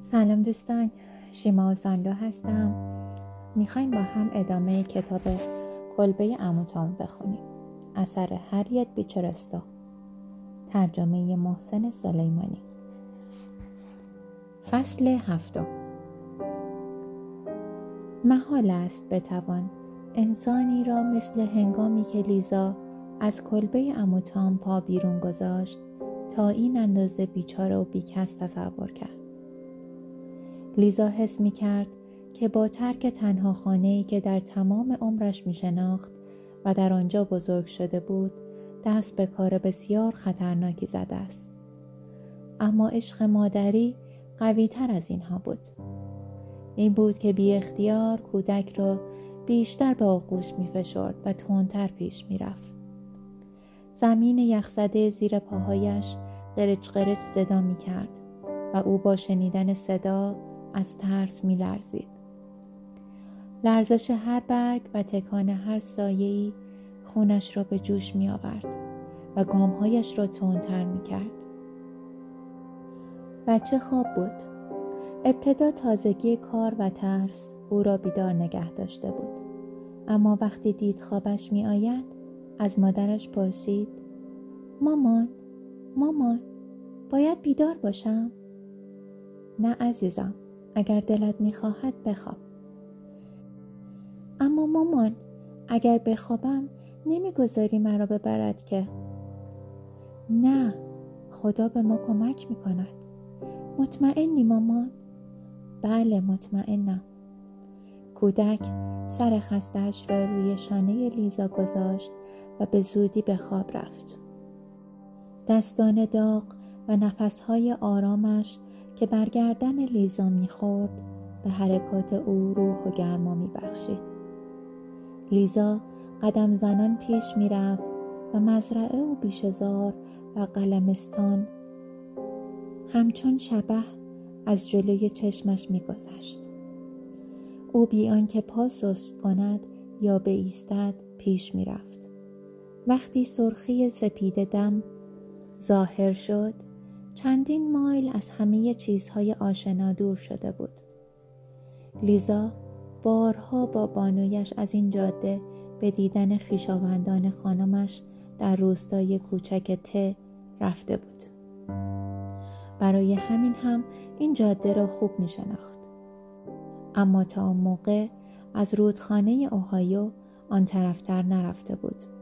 سلام دوستان شیما ساندو هستم. می‌خوایم با هم ادامه کتاب کلبه اموتام بخونیم. اثر هریت بیچرستا ترجمه محسن سلیمانی. فصل هفتم. محال است بتوان. انسانی را مثل هنگامی که لیزا از کلبه اموتام پا بیرون گذاشت تا این اندازه بیچاره و بیکس تصور کرد لیزا حس می کرد که با ترک تنها خانه ای که در تمام عمرش می شناخت و در آنجا بزرگ شده بود دست به کار بسیار خطرناکی زده است. اما عشق مادری قوی تر از اینها بود. این بود که بی اختیار کودک را بیشتر به آغوش می فشرد و تندتر پیش می رفت. زمین یخزده زیر پاهایش قرچ قرچ صدا می کرد و او با شنیدن صدا از ترس می لرزید. لرزش هر برگ و تکان هر سایه‌ای خونش را به جوش می آورد و گامهایش را تندتر می کرد. بچه خواب بود. ابتدا تازگی کار و ترس او را بیدار نگه داشته بود. اما وقتی دید خوابش می آید از مادرش پرسید مامان مامان باید بیدار باشم؟ نه عزیزم اگر دلت می‌خواهد بخواب. اما مامان اگر بخوابم نمی‌گذاری مرا ببرد که. نه خدا به ما کمک می‌کند. مطمئنی مامان؟ بله مطمئنم. کودک سر خستش را روی شانه لیزا گذاشت. و به زودی به خواب رفت. دستان داغ و نفسهای آرامش که برگردن لیزا می‌خورد به حرکات او روح و گرما میبخشید. لیزا قدم زنان پیش می‌رفت و مزرعه و بیشزار و قلمستان همچون شبه از جلوی چشمش میگذشت. او بی آنکه پا سست کند یا بایستد پیش می‌رفت. وقتی سرخی سپید دم ظاهر شد چندین مایل از همه چیزهای آشنا دور شده بود. لیزا بارها با بانویش از این جاده به دیدن خیشاوندان خانمش در روستای کوچک ت رفته بود. برای همین هم این جاده را خوب می شناخت. اما تا آن موقع از رودخانه اوهایو آن طرفتر نرفته بود.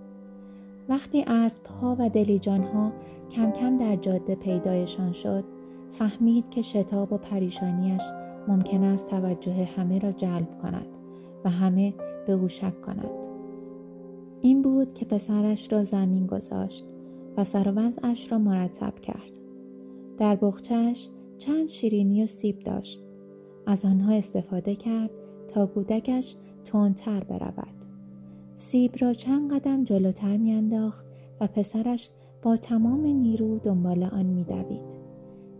وقتی اسبها و دلیجانها کم کم در جاده پیدایشان شد فهمید که شتاب و پریشانیش ممکن است توجه همه را جلب کند و همه به او شک کند این بود که پسرش را زمین گذاشت و سر و را مرتب کرد. در بخچهش چند شیرینی و سیب داشت. از آنها استفاده کرد تا کودکش تندتر برود. سیب را چند قدم جلوتر میانداخت و پسرش با تمام نیرو دنبال آن میدوید.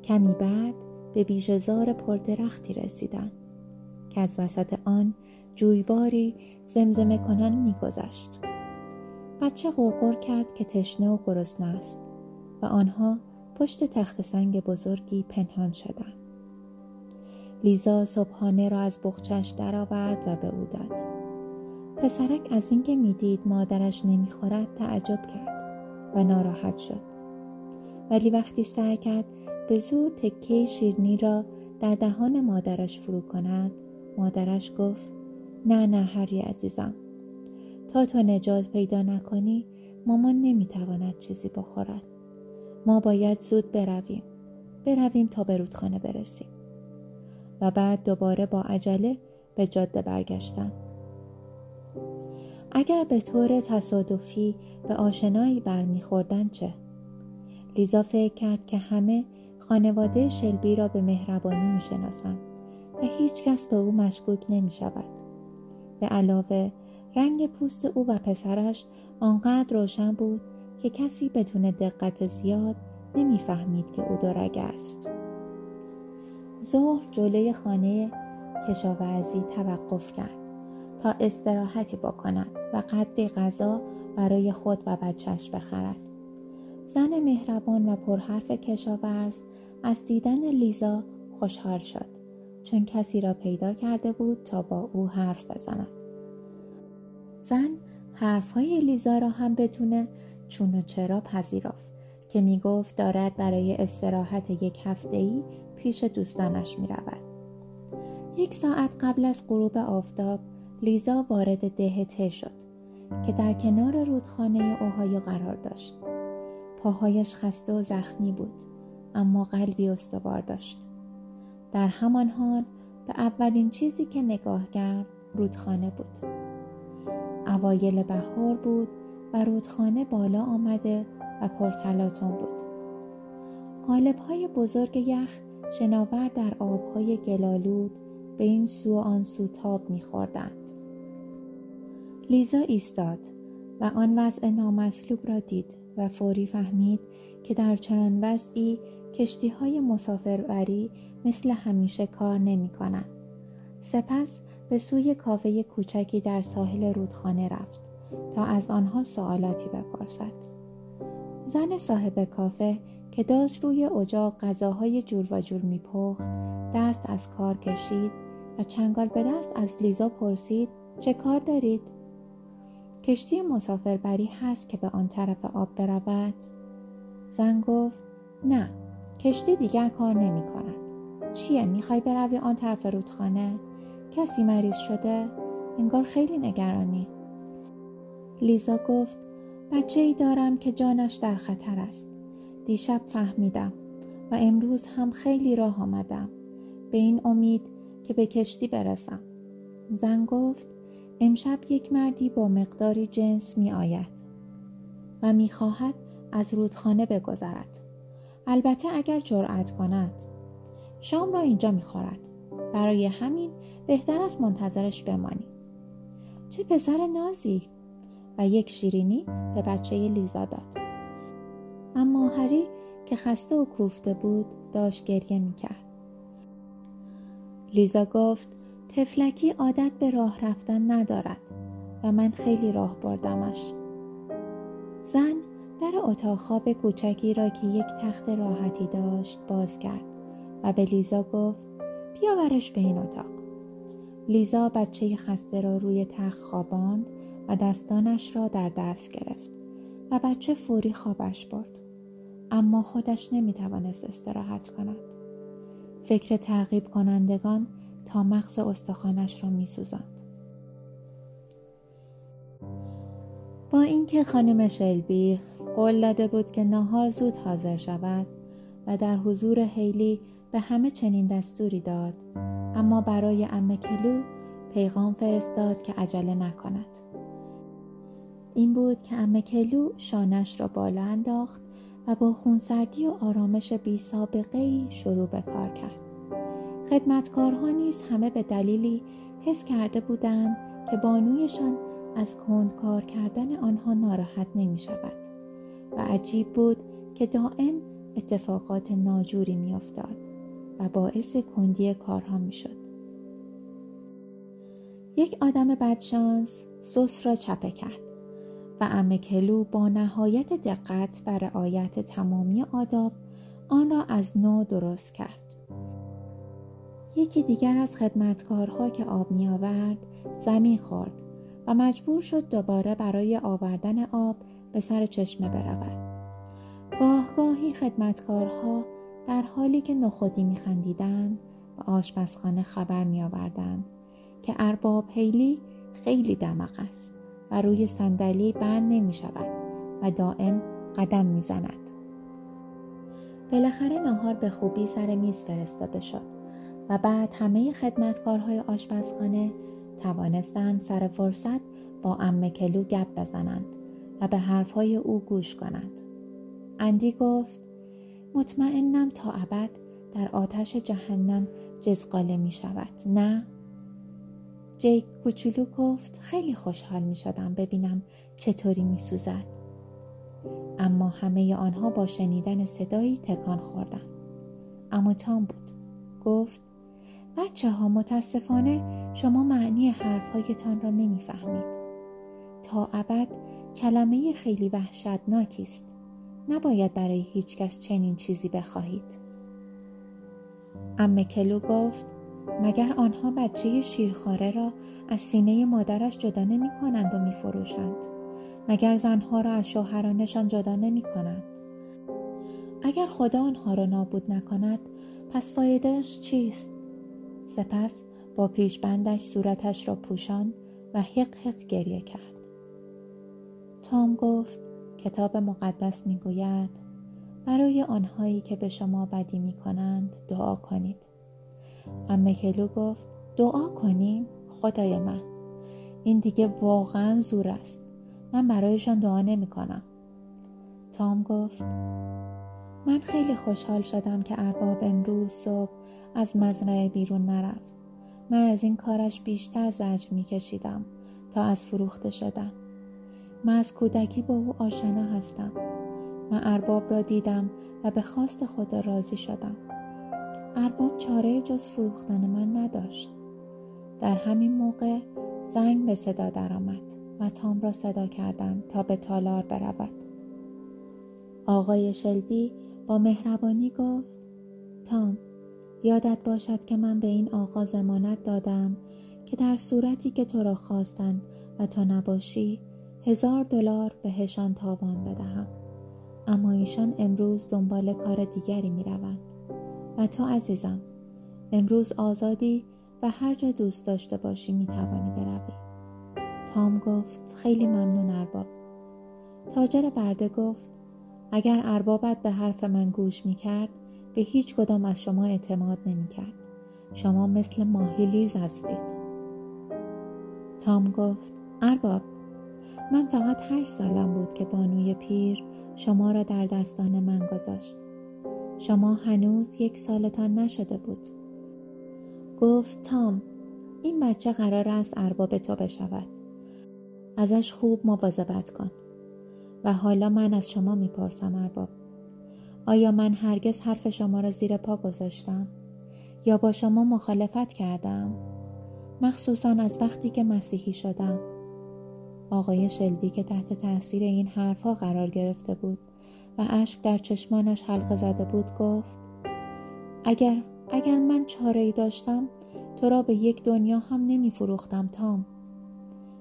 کمی بعد به بیژهزار پردرختی رسیدند که از وسط آن جویباری زمزمه کنان میگذشت. بچه غرغر کرد که تشنه و گرسنه است و آنها پشت تخت سنگ بزرگی پنهان شدند. لیزا صبحانه را از بخچش درآورد و به او داد. پسرک از اینکه می‌دید مادرش نمی‌خورد تعجب کرد و ناراحت شد. ولی وقتی سعی کرد به زور تکه شیرنی را در دهان مادرش فرو کند مادرش گفت نه نه هری عزیزم تا تو نجات پیدا نکنی مامان نمی‌تواند چیزی بخورد. ما باید زود برویم. برویم تا به رودخانه برسیم. و بعد دوباره با عجله به جاده برگشتند. اگر به طور تصادفی به آشنایی برمیخوردن چه؟ لیزا فکر کرد که همه خانواده شلبی را به مهربانی می‌شناسند و هیچ کس به او مشکوک نمی شود. به علاوه رنگ پوست او و پسرش آنقدر روشن بود که کسی بدون دقت زیاد نمی‌فهمید که او دورگ است. ظهر جلوی خانه کشاورزی توقف کرد. استراحتی بکند و قدری غذا برای خود و بچهش بخرد زن مهربان و پرحرف کشاورز از دیدن لیزا خوشحال شد چون کسی را پیدا کرده بود تا با او حرف بزند زن حرفهای لیزا را هم بدون چون و چرا پذیرفت که می گفت دارد برای استراحت یک هفته ای پیش دوستانش می رود. یک ساعت قبل از غروب آفتاب لیزا وارد ده ته شد که در کنار رودخانه اوهایو قرار داشت. پاهایش خسته و زخمی بود اما قلبی استوار داشت. در همان حال به اولین چیزی که نگاه کرد رودخانه بود. اوایل بهار بود و رودخانه بالا آمده و پرتلاتون بود. قالب های بزرگ یخ شناور در آبهای گلالود به این سو و آن سو تاب میخوردند. لیزا ایستاد و آن وضع نامطلوب را دید و فوری فهمید که در چنان وضعی کشتی های مسافربری مثل همیشه کار نمی کنند. سپس به سوی کافه کوچکی در ساحل رودخانه رفت تا از آنها سوالاتی بپرسد. زن صاحب کافه که داشت روی اجاق غذاهای جور و جور میپخت دست از کار کشید و چنگال به دست از لیزا پرسید چه کار دارید؟ کشتی مسافربری هست که به آن طرف آب برود؟ زن گفت نه کشتی دیگر کار نمی کند. چیه می‌خوای بروی آن طرف رودخانه؟ کسی مریض شده؟ انگار خیلی نگرانی. لیزا گفت بچه ای دارم که جانش در خطر است. دیشب فهمیدم و امروز هم خیلی راه آمدم. به این امید که به کشتی برسم. زن گفت امشب یک مردی با مقداری جنس می آید و می خواهد از رودخانه بگذرد. البته اگر جرأت کند. شام را اینجا می خورد. برای همین بهتر است منتظرش بمانی. چه پسر نازی و یک شیرینی به بچه لیزا داد. اما هری که خسته و کوفته بود داشت گریه می کرد. لیزا گفت تفلکی عادت به راه رفتن ندارد و من خیلی راه بردمش. زن در اتاق خواب کوچکی را که یک تخت راحتی داشت باز کرد و به لیزا گفت بیاورش به این اتاق. لیزا بچه خسته را روی تخت خواباند و دستانش را در دست گرفت و بچه فوری خوابش برد. اما خودش نمی توانست استراحت کند. فکر تعقیب کنندگان تا مغز استخوانش را می سوزند. با اینکه خانم شلبی قول داده بود که ناهار زود حاضر شود و در حضور هیلی به همه چنین دستوری داد اما برای ام کلو پیغام فرستاد که عجله نکند این بود که ام کلو شانش را بالا انداخت و با خونسردی و آرامش بی سابقه شروع به کار کرد خدمتکارها نیز همه به دلیلی حس کرده بودند که بانویشان از کند کار کردن آنها ناراحت نمی شود و عجیب بود که دائم اتفاقات ناجوری می افتاد و باعث کندی کارها می شد. یک آدم بدشانس سوس را چپه کرد و ام کلو با نهایت دقت و رعایت تمامی آداب آن را از نو درست کرد. یکی دیگر از خدمتکارها که آب می آورد زمین خورد و مجبور شد دوباره برای آوردن آب به سر چشمه برود. گاه گاهی خدمتکارها در حالی که نخودی می خندیدن و آشپزخانه خبر می آوردن که ارباب هیلی خیلی دمق است و روی صندلی بند نمی شود و دائم قدم می زند. بالاخره ناهار به خوبی سر میز فرستاده شد. و بعد همه خدمتکارهای آشپزخانه توانستند سر فرصت با ام کلو گپ بزنند و به حرفهای او گوش کنند. اندی گفت مطمئنم تا ابد در آتش جهنم جزقاله می شود نه؟ جیک کوچولو گفت خیلی خوشحال می شدم ببینم چطوری می سوزد. اما همه آنها با شنیدن صدایی تکان خوردند. اما تام بود. گفت بچه ها متاسفانه شما معنی حرفهایتان را نمی‌فهمید. تا ابد کلمه خیلی وحشتناکی است. نباید برای هیچکس چنین چیزی بخواهید امه کلو گفت مگر آنها بچه شیرخواره را از سینه مادرش جدا نمی کنند و می فروشند. مگر زنها را از شوهرانشان جدا نمی کنند. اگر خدا آنها را نابود نکند پس فایدهش چیست؟ سپس با پیشبندش صورتش را پوشان و حق حق گریه کرد. تام گفت کتاب مقدس می گوید برای آنهایی که به شما بدی می کنند دعا کنید. امه کلو گفت دعا کنیم خدای من این دیگه واقعا زور است من برایشان دعا نمی کنم تام گفت من خیلی خوشحال شدم که ارباب امروز صبح از مزرعه بیرون نرفت. من از این کارش بیشتر زجر می کشیدم تا از فروخته شدن. من از کودکی با او آشنا هستم. من ارباب را دیدم و به خواست خدا راضی شدم. ارباب چاره جز فروختن من نداشت. در همین موقع زنگ به صدا درآمد و تام را صدا کردند تا به تالار برود. آقای شلبی با مهربانی گفت تام یادت باشد که من به این آقا زمانت دادم که در صورتی که تو را خواستند و تو نباشی هزار دلار بهشان تاوان بدهم. اما ایشان امروز دنبال کار دیگری می روند. و تو عزیزم امروز آزادی و هر جا دوست داشته باشی می توانی بروی. تام گفت خیلی ممنون ارباب. تاجر برده گفت اگر اربابت به حرف من گوش می کرد به هیچ کدام از شما اعتماد نمی کرد شما مثل ماهی لیز هستید. تام گفت ارباب من فقط هشت سالم بود که بانوی پیر شما را در دستان من گذاشت. شما هنوز یک سالتان نشده بود. گفت تام این بچه قرار است ارباب تو بشود. ازش خوب مواظبت کن. و حالا من از شما می‌پرسم ارباب. آیا من هرگز حرف شما را زیر پا گذاشتم؟ یا با شما مخالفت کردم؟ مخصوصا از وقتی که مسیحی شدم. آقای شلبی که تحت تاثیر این حرفها قرار گرفته بود و اشک در چشمانش حلقه زده بود گفت اگر اگر من چاره ای داشتم تو را به یک دنیا هم نمی فروختم تام.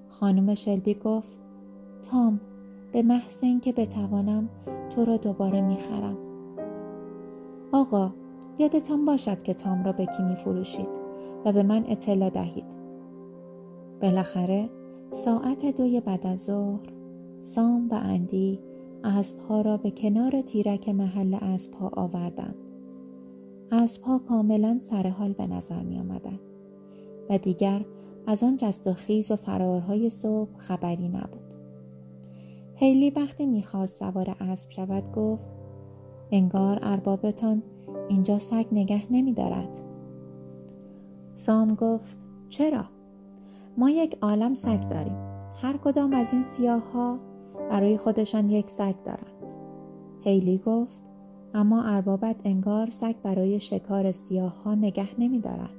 خانم شلبی گفت تام به محض اینکه بتوانم تو را دوباره می خرم آقا یادتان باشد که تام را به کی می فروشید و به من اطلاع دهید. بالاخره ساعت دوی بعد از ظهر سام و اندی اسبها را به کنار تیرک محل اسبها آوردند. اسبها کاملا سرحال به نظر می آمدند و دیگر از آن جست و خیز و فرارهای صبح خبری نبود. هیلی وقتی می‌خواست سوار اسب شود گفت انگار اربابتان اینجا سگ نگه نمی دارد. سام گفت چرا؟ ما یک عالم سگ داریم. هر کدام از این سیاه ها برای خودشان یک سگ دارند. هیلی گفت اما اربابت انگار سگ برای شکار سیاه ها نگه نمی دارد.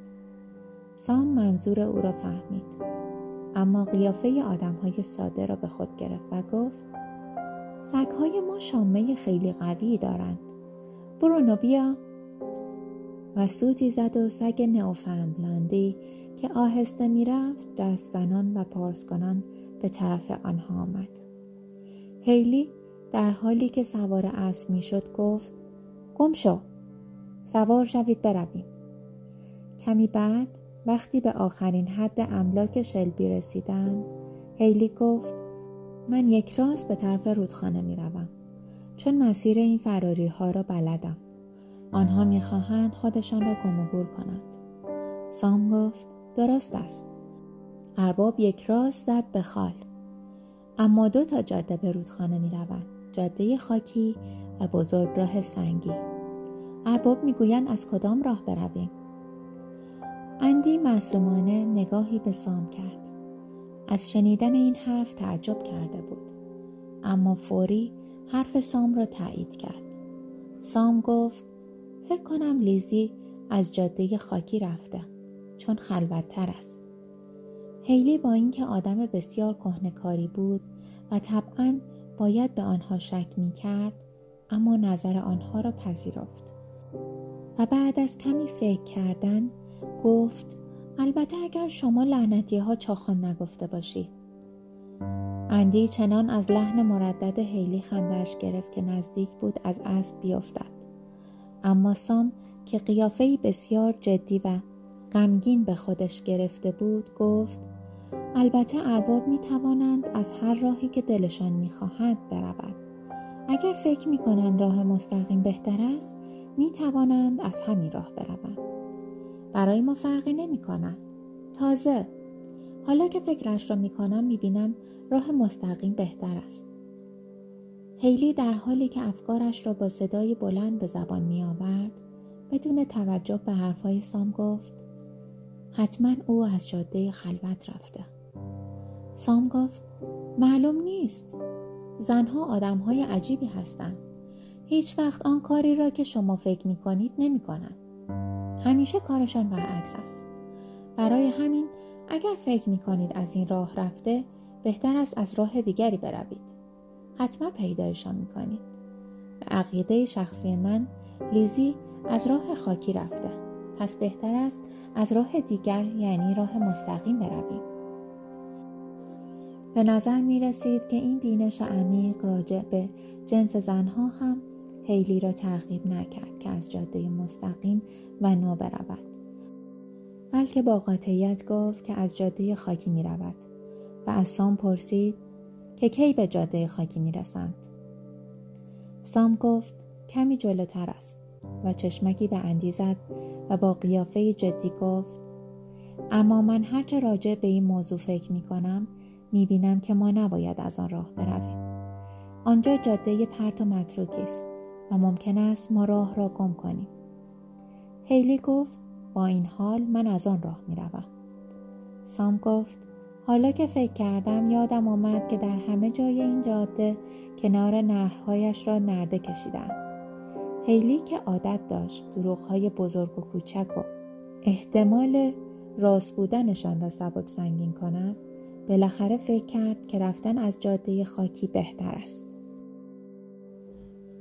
سام منظور او را فهمید. اما قیافه آدم های ساده را به خود گرفت و گفت سگ های ما شامه خیلی قوی دارند. برونو بیا. و سوتی زد و سگ نئوفندلندی که آهسته می‌رفت دست زنان و پارسکنان به طرف آنها آمد. هیلی در حالی که سوار اسب می‌شد گفت گم شو سوار شوید برویم کمی بعد وقتی به آخرین حد املاک شلبی رسیدند هیلی گفت من یک راست به طرف رودخانه می روم. چون مسیر این فراری ها را بلدم. آنها می خواهند خودشان را گم و کنند. سام گفت درست است. ارباب یک راست زد به خال. اما دو تا جاده به رودخانه می روند. جاده خاکی و بزرگ راه سنگی. ارباب می‌گویند از کدام راه برویم؟ اندی معصومانه نگاهی به سام کرد. از شنیدن این حرف تعجب کرده بود. اما فوری حرف سام را تایید کرد. سام گفت فکر کنم لیزی از جاده خاکی رفته چون خلوتتر است. هیلی با اینکه آدم بسیار کهنکاری بود و طبعا باید به آنها شک می کرد اما نظر آنها را پذیرفت و بعد از کمی فکر کردن گفت البته اگر شما لعنتی ها چاخان نگفته باشید. اندی چنان از لحن مردد حیلی خندش گرفت که نزدیک بود از اسب بیفتد. اما سام که قیافهای بسیار جدی و غمگین به خودش گرفته بود گفت البته ارباب می توانند از هر راهی که دلشان می خواهد برود. اگر فکر می کنند راه مستقیم بهتر است می توانند از همین راه بروند. برای ما فرقی نمی کند تازه. حالا که فکرش را می کنم می بینم راه مستقیم بهتر است. هیلی در حالی که افکارش را با صدای بلند به زبان می آورد بدون توجه به حرفهای سام گفت حتما او از جاده خلوت رفته. سام گفت معلوم نیست. زنها آدمهای عجیبی هستند. هیچ وقت آن کاری را که شما فکر می کنید نمی کنند. همیشه کارشان برعکس است. برای همین اگر فکر می کنید از این راه رفته بهتر است از راه دیگری بروید. حتما پیدایشان می کنید. به عقیده شخصی من لیزی از راه خاکی رفته. پس بهتر است از راه دیگر یعنی راه مستقیم برویم. به نظر می رسید که این بینش عمیق راجع به جنس زنها هم هیلی را ترغیب نکرد که از جاده مستقیم و نو برود بلکه با قاطعیت گفت که از جاده خاکی می رود و از سام پرسید که کی به جاده خاکی می رسند. سام گفت کمی جلوتر است و چشمکی به اندی زد و با قیافه جدی گفت اما من هرچه راجع به این موضوع فکر می کنم می بینم که ما نباید از آن راه برویم. آنجا جاده پرت و متروکی است و ممکن است ما راه را گم کنیم. هیلی گفت با این حال من از آن راه می روم. سام گفت حالا که فکر کردم یادم آمد که در همه جای این جاده کنار نهرهایش را نرده کشیدن. هیلی که عادت داشت دروغهای بزرگ و کوچک و احتمال راست بودنشان را سبک سنگین کند بالاخره فکر کرد که رفتن از جاده خاکی بهتر است.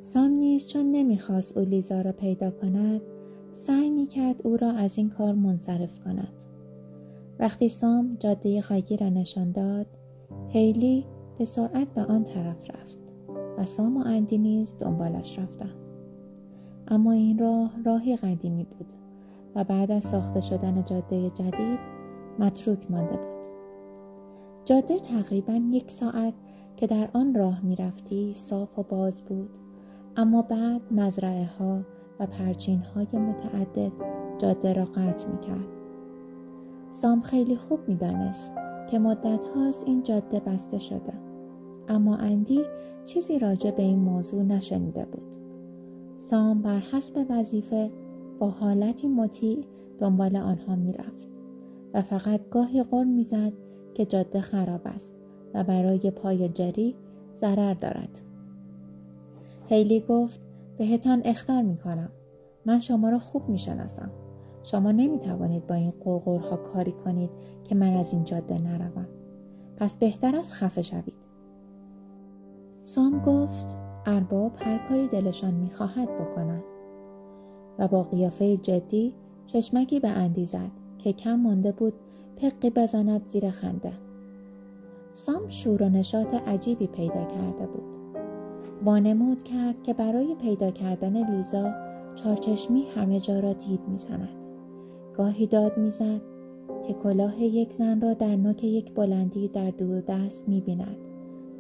سام نیز چون نمی‌خواست او لیزا را پیدا کند سعی می‌کرد او را از این کار منصرف کند. وقتی سام جاده خاکی را نشان داد هیلی به سرعت به آن طرف رفت و سام و اندی نیز دنبالش رفتند اما این راه راهی قدیمی بود و بعد از ساخته شدن جاده جدید متروک مانده بود. جاده تقریبا یک ساعت که در آن راه می‌رفتی صاف و باز بود. اما بعد مزرعه ها و پرچین های متعدد جاده را قطع می کرد. سام خیلی خوب می دانست که مدت هاست این جاده بسته شده. اما اندی چیزی راجع به این موضوع نشنیده بود. سام بر حسب وظیفه با حالتی مطیع دنبال آنها می رفت و فقط گاهی غر می‌زد که جاده خراب است و برای پای جری ضرر دارد. هیلی گفت بهتان اختار می کنم. من شما را خوب می شناسم. شما نمی توانید با این قرقرها کاری کنید که من از این جاده نروم. پس بهتر از خفه شوید. سام گفت ارباب هر کاری دلشان می خواهد بکنند. و با قیافه جدی چشمکی به اندی زد که کم مانده بود پقی بزند زیر خنده. سام شور و نشاط عجیبی پیدا کرده بود. وانمود کرد که برای پیدا کردن لیزا چارچشمی همه جا را دید می‌زند. گاهی داد می‌زد که کلاه یک زن را در نوک یک بلندی در دور دست می‌بیند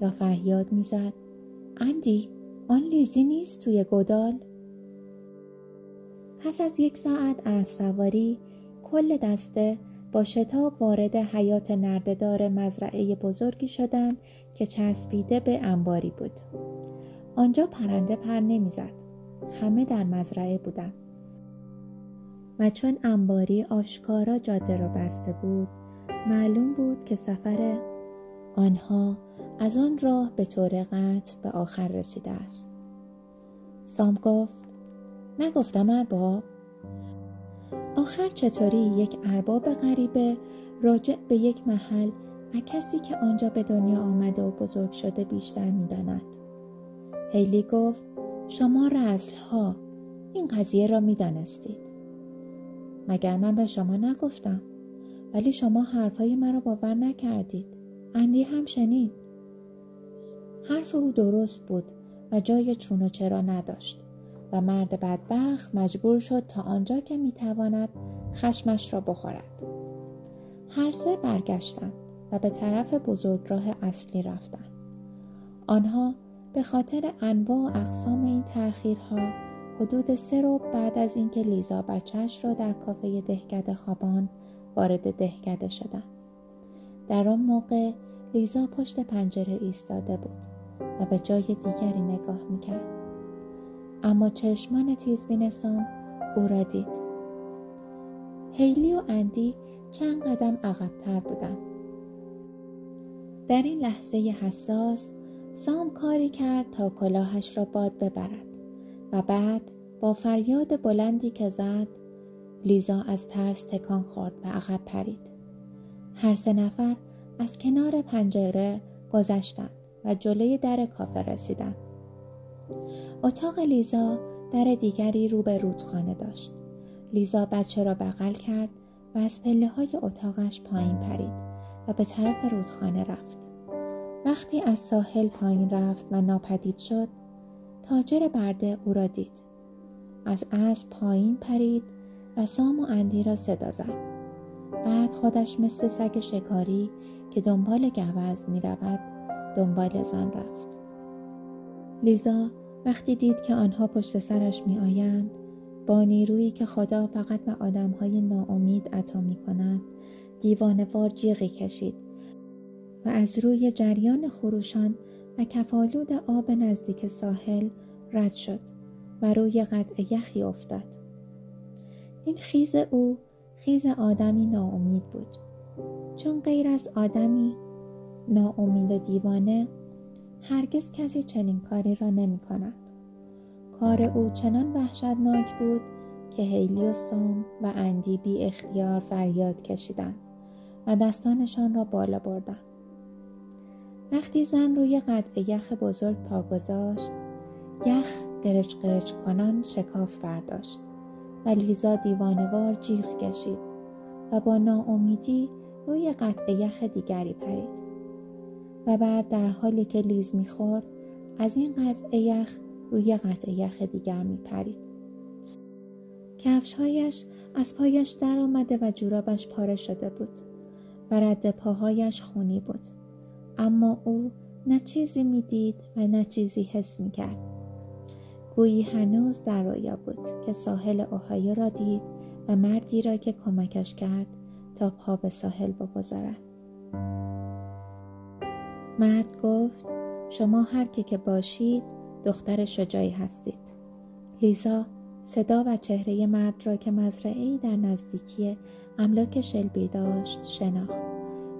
یا فریاد می‌زد اندی آن لیزی نیست توی گودال؟ پس از یک ساعت از سواری کل دسته با شتاب وارد حیات نردهدار مزرعه بزرگی شدند که چسبیده به انباری بود. آنجا پرنده پر نمی‌زد. همه در مزرعه بودند. و چون انباری آشکارا جاده را بسته بود معلوم بود که سفر آنها از آن راه به طور قطع به آخر رسیده است. سام گفت نگفتم ارباب. آخر چطوری یک ارباب غریبه راجع به یک محل و کسی که آنجا به دنیا آمده و بزرگ شده بیشتر می‌داند؟ هیلی گفت شما رزل ها این قضیه را می دانستید. مگر من به شما نگفتم ولی شما حرفهای مرا باور نکردید. اندی هم شنید. حرف او درست بود و جای چون و چرا نداشت و مرد بدبخت مجبور شد تا آنجا که می‌تواند خشمش را بخورد. هر سه برگشتند و به طرف بزرگراه اصلی رفتند. آنها به خاطر انواع و اقسام این تأخیرها حدود سه رو بعد از اینکه لیزا بچهش را در کافه دهکده خوابان وارد دهکده شدند در آن موقع لیزا پشت پنجره ایستاده بود و به جای دیگری نگاه می‌کرد. اما چشمان تیزبین سام او را دید. هیلی و اندی چند قدم عقبتر بودند. در این لحظه حساس سام کاری کرد تا کلاهش را باد ببرد و بعد با فریاد بلندی که زد لیزا از ترس تکان خورد و عقب پرید. هر سه نفر از کنار پنجره گذشتند و جلوی در کافه رسیدند. اتاق لیزا در دیگری رو به رودخانه داشت. لیزا بچه را بغل کرد و از پله های اتاقش پایین پرید و به طرف رودخانه رفت. وقتی از ساحل پایین رفت و ناپدید شد تاجر برده او را دید. از اسب پایین پرید و سام و اندی را صدا زد. بعد خودش مثل سگ شکاری که دنبال گوز می رود دنبال زن رفت. لیزا وقتی دید که آنها پشت سرش می آیند با نیرویی که خدا فقط به آدمهای ناامید عطا می کند دیوانوار جیغی کشید و از روی جریان خروشان و کفالود آب نزدیک ساحل رد شد و روی قطع یخی افتاد این خیز او خیز آدمی ناامید بود چون غیر از آدمی ناامید و دیوانه هرگز کسی چنین کاری را نمی کند. کار او چنان وحشتناک بود که هیلی و سام و اندی بی اختیار فریاد کشیدند و دستانشان را بالا بردند. وقتی زن روی قطع یخ بزرگ پا گذاشت یخ قرچ قرچ کنان شکاف برداشت و لیزا دیوانوار جیغ کشید و با ناامیدی روی قطع یخ دیگری پرید. و بعد در حالی که لیز می‌خورد از این قطع یخ روی قطع یخ دیگر میپرید. کفشهایش از پایش در آمده و جورابش پاره شده بود و رد پاهایش خونی بود. اما او نه چیزی می‌دید و نه چیزی حس می‌کرد. گویی هنوز در رویا بود که ساحل اوهایو را دید و مردی را که کمکش کرد تا پا به ساحل بگذارد. مرد گفت شما هر کی که باشید دختر شجاعی هستید. لیزا صدا و چهره مرد را که مزرعه در نزدیکی املاک شلبی داشت شناخت.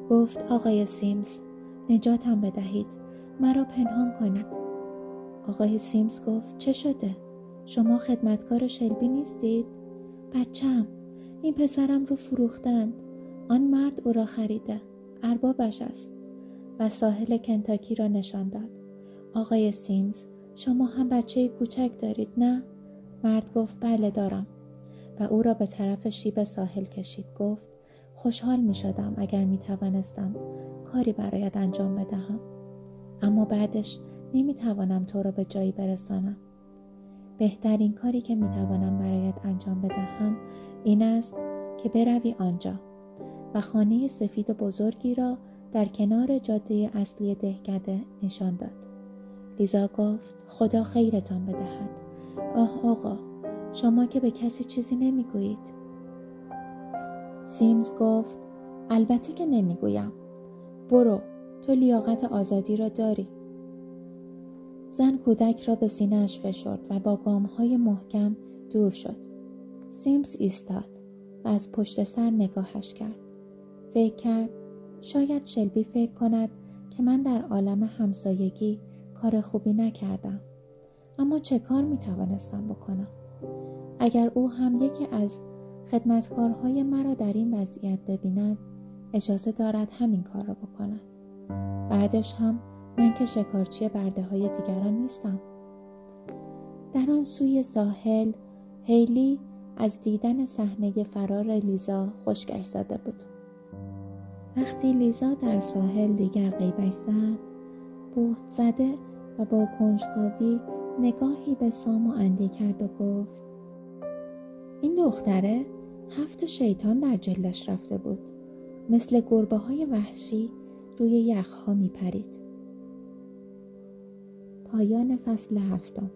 گفت آقای سیمز نجاتم بدهید. مرا پنهان کنید. آقای سیمز گفت چه شده؟ شما خدمتکار شلبی نیستید؟ بچم این پسرم رو فروختند. آن مرد او را خریده. اربابش است. و ساحل کنتاکی را نشان داد. آقای سیمز شما هم بچه کوچک دارید نه؟ مرد گفت بله دارم. و او را به طرف شیب ساحل کشید. گفت خوشحال می شدم اگر می توانستم کاری برایت انجام بدهم اما بعدش نمی توانم تو را به جایی برسانم بهترین کاری که می توانم برایت انجام بدهم این است که بروی آنجا و خانه سفید بزرگی را در کنار جاده اصلی دهکده نشان داد. لیزا گفت خدا خیرتان بدهد. آه آقا شما که به کسی چیزی نمی‌گویید. سیمز گفت البته که نمی‌گویم. برو تو لیاقت آزادی را داری. زن کودک را به سینهش فشرد و با های محکم دور شد. سیمز ایستاد و از پشت سر نگاهش کرد. فکر کرد شاید شلبی فکر کند که من در عالم همسایگی کار خوبی نکردم. اما چه کار می توانستم بکنم؟ اگر او هم یکی از خدمتکارهای مرا در این وضعیت ببیند اجازه دارد همین کار را بکند. بعدش هم من که شکارچی برده های دیگران نیستم. در آن سوی ساحل هیلی از دیدن صحنه فرار لیزا خشکش زده بود وقتی لیزا در ساحل دیگر غیبش زد بهت زده و با کنجکاوی نگاهی به سام و اندی کرد و گفت این دختره هفت شیطان در جلش رفته بود مثل گربه های وحشی روی یخها می پرید. پایان فصل هفتم